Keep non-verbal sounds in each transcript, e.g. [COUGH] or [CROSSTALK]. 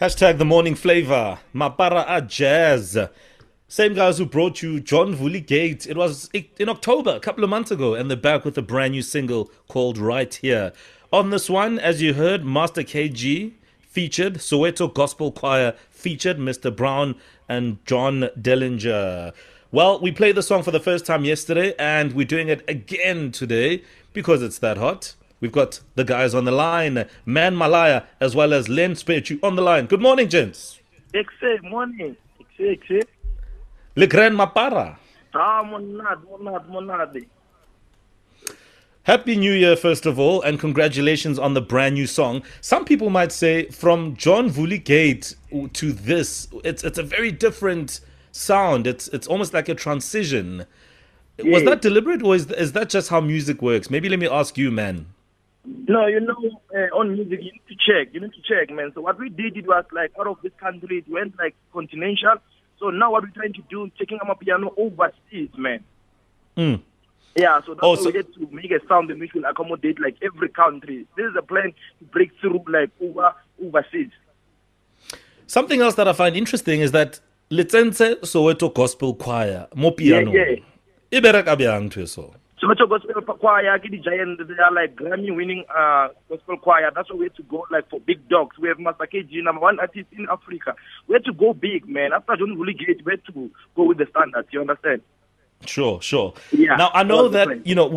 Hashtag the morning flavor. Mapara a jazz. Same guys who brought you John Vuli Gate. It was in October, a couple of months ago, and they're back with a brand new single called Right Here. On this one, as you heard, Master KG featured, Soweto Gospel Choir featured Mr. Brown and John Dellinger. Well, we played the song for the first time yesterday, and we're doing it again today because it's that hot. We've got the guys on the line, Man Malaya, as well as Len Sbechu on the line. Good morning, gents. Exe, morning. Le Grand Mapara. Ah, monad, monad, monad. Happy New Year, first of all, and congratulations on the brand new song. Some people might say from John Vuli Gate to this, it's it's a very different sound. It's it's almost like a transition. Yeah. Was that deliberate, or is is that just how music works? Maybe let me ask you, man. No, you know, uh, on music, you need to check. You need to check, man. So what we did, it was like out of this country, it went like continental. So now what we're trying to do, taking our piano overseas, man. Mm. Yeah, so that's Oh, so- we get to make a sound which will accommodate like every country. This is a plan to break through like over overseas. Something else that I find interesting is that Litsense Soweto Gospel Choir, mo piano. Yeah, yeah. Bereka bjang ntho so? So much gospel choir, giant, they are like Grammy winning uh, gospel choir. That's we have to go like for big dogs. We have Master KG, number one artist in Africa. We have to go big, man. After John Vuli Gate, we have to go with the standards. You understand? Sure, sure. Yeah, Now I know that you know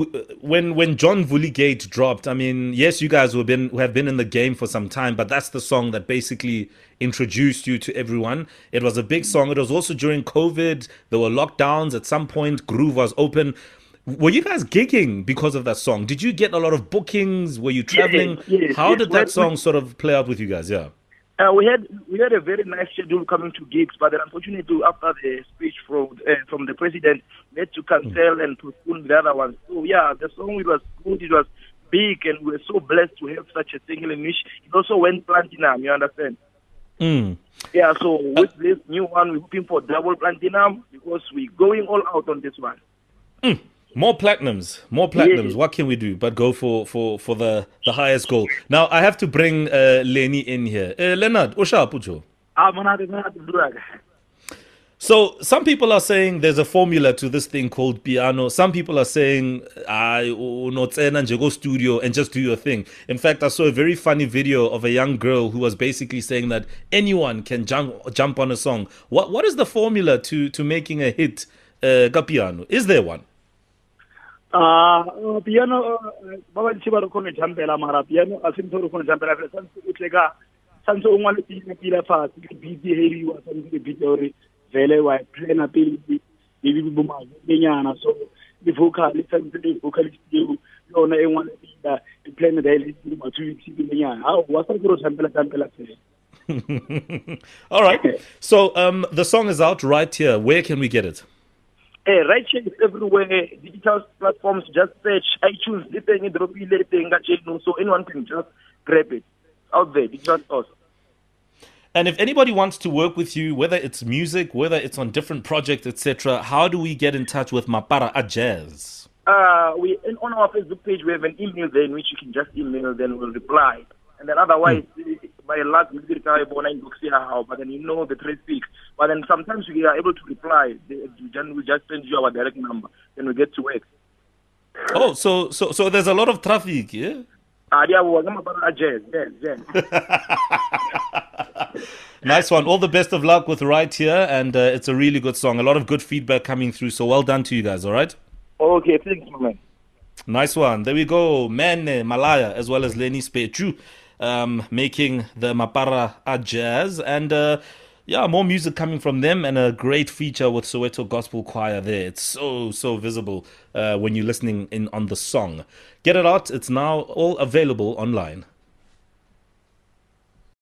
when when John Gate dropped. I mean, yes, you guys have been have been in the game for some time, but that's the song that basically introduced you to everyone. It was a big song. It was also during COVID. There were lockdowns. At some point, Groove was open. Were you guys gigging because of that song? Did you get a lot of bookings? Were you traveling? yes, How yes. did that song sort of play out with you guys? Yeah. Uh, we had we had a very nice schedule coming to gigs, but then unfortunately, after the speech from uh, from the president, we had to cancel and postpone the other ones. So yeah, the song it was good, it was big, and we were so blessed to have such a single in which it also went platinum. You understand? Mm. Yeah. So with this new one, we're hoping for double platinum because we're going all out on this one. More platinums, more platinums. What can we do but go for for for the the highest goal? Now I have to bring uh, Lenny in here. Uh, Leonard. Ah, manade, manade, Durag. So some people are saying there's a formula to this thing called piano. Some people are saying I not go studio and just do your thing. In fact, I saw a very funny video of a young girl who was basically saying that anyone can jump jump on a song. What what is the formula to to making a hit uh, piano? Is there one? Ah, uh, piano uh, ba ba re jampela mara piano a re jampela fela santse o tle ka santse o ngwale ke santse ke vele wa plana pele bo so vocal santse le yona e ngwale pila plana da di ma ha wa sa jampela jampela fela [LAUGHS] All right. So um, the song is out right here. Where can we get it? Hey, right is everywhere. Digital platforms, just search iTunes, the thing, drop it, the so anyone can just grab it. Out there, digital stores. And if anybody wants to work with you, whether it's music, whether it's on different projects, etc., how do we get in touch with Mapara a Jazz? Uh, we on our Facebook page, we have an email there in which you can just email, then we'll reply. And then otherwise, eh, by luck, maybe it's not born in Boxia how, but then you know the trade speak. But then sometimes we are able to reply. Then We just send you our direct number, then we get to work. Oh, so so so there's a lot of traffic, yeah? Ah. Nice one. All the best of luck with Right Here, and uh, it's a really good song. A lot of good feedback coming through. So well done to you guys. All right. Okay, thanks, man. Nice one. There we go. Man, Malaya as well as Lenny Sbechu um, making the Mapara a Jazz. And uh, yeah, more music coming from them and a great feature with Soweto Gospel Choir there. It's so, so visible uh, when you're listening in on the song. Get it out. It's now all available online.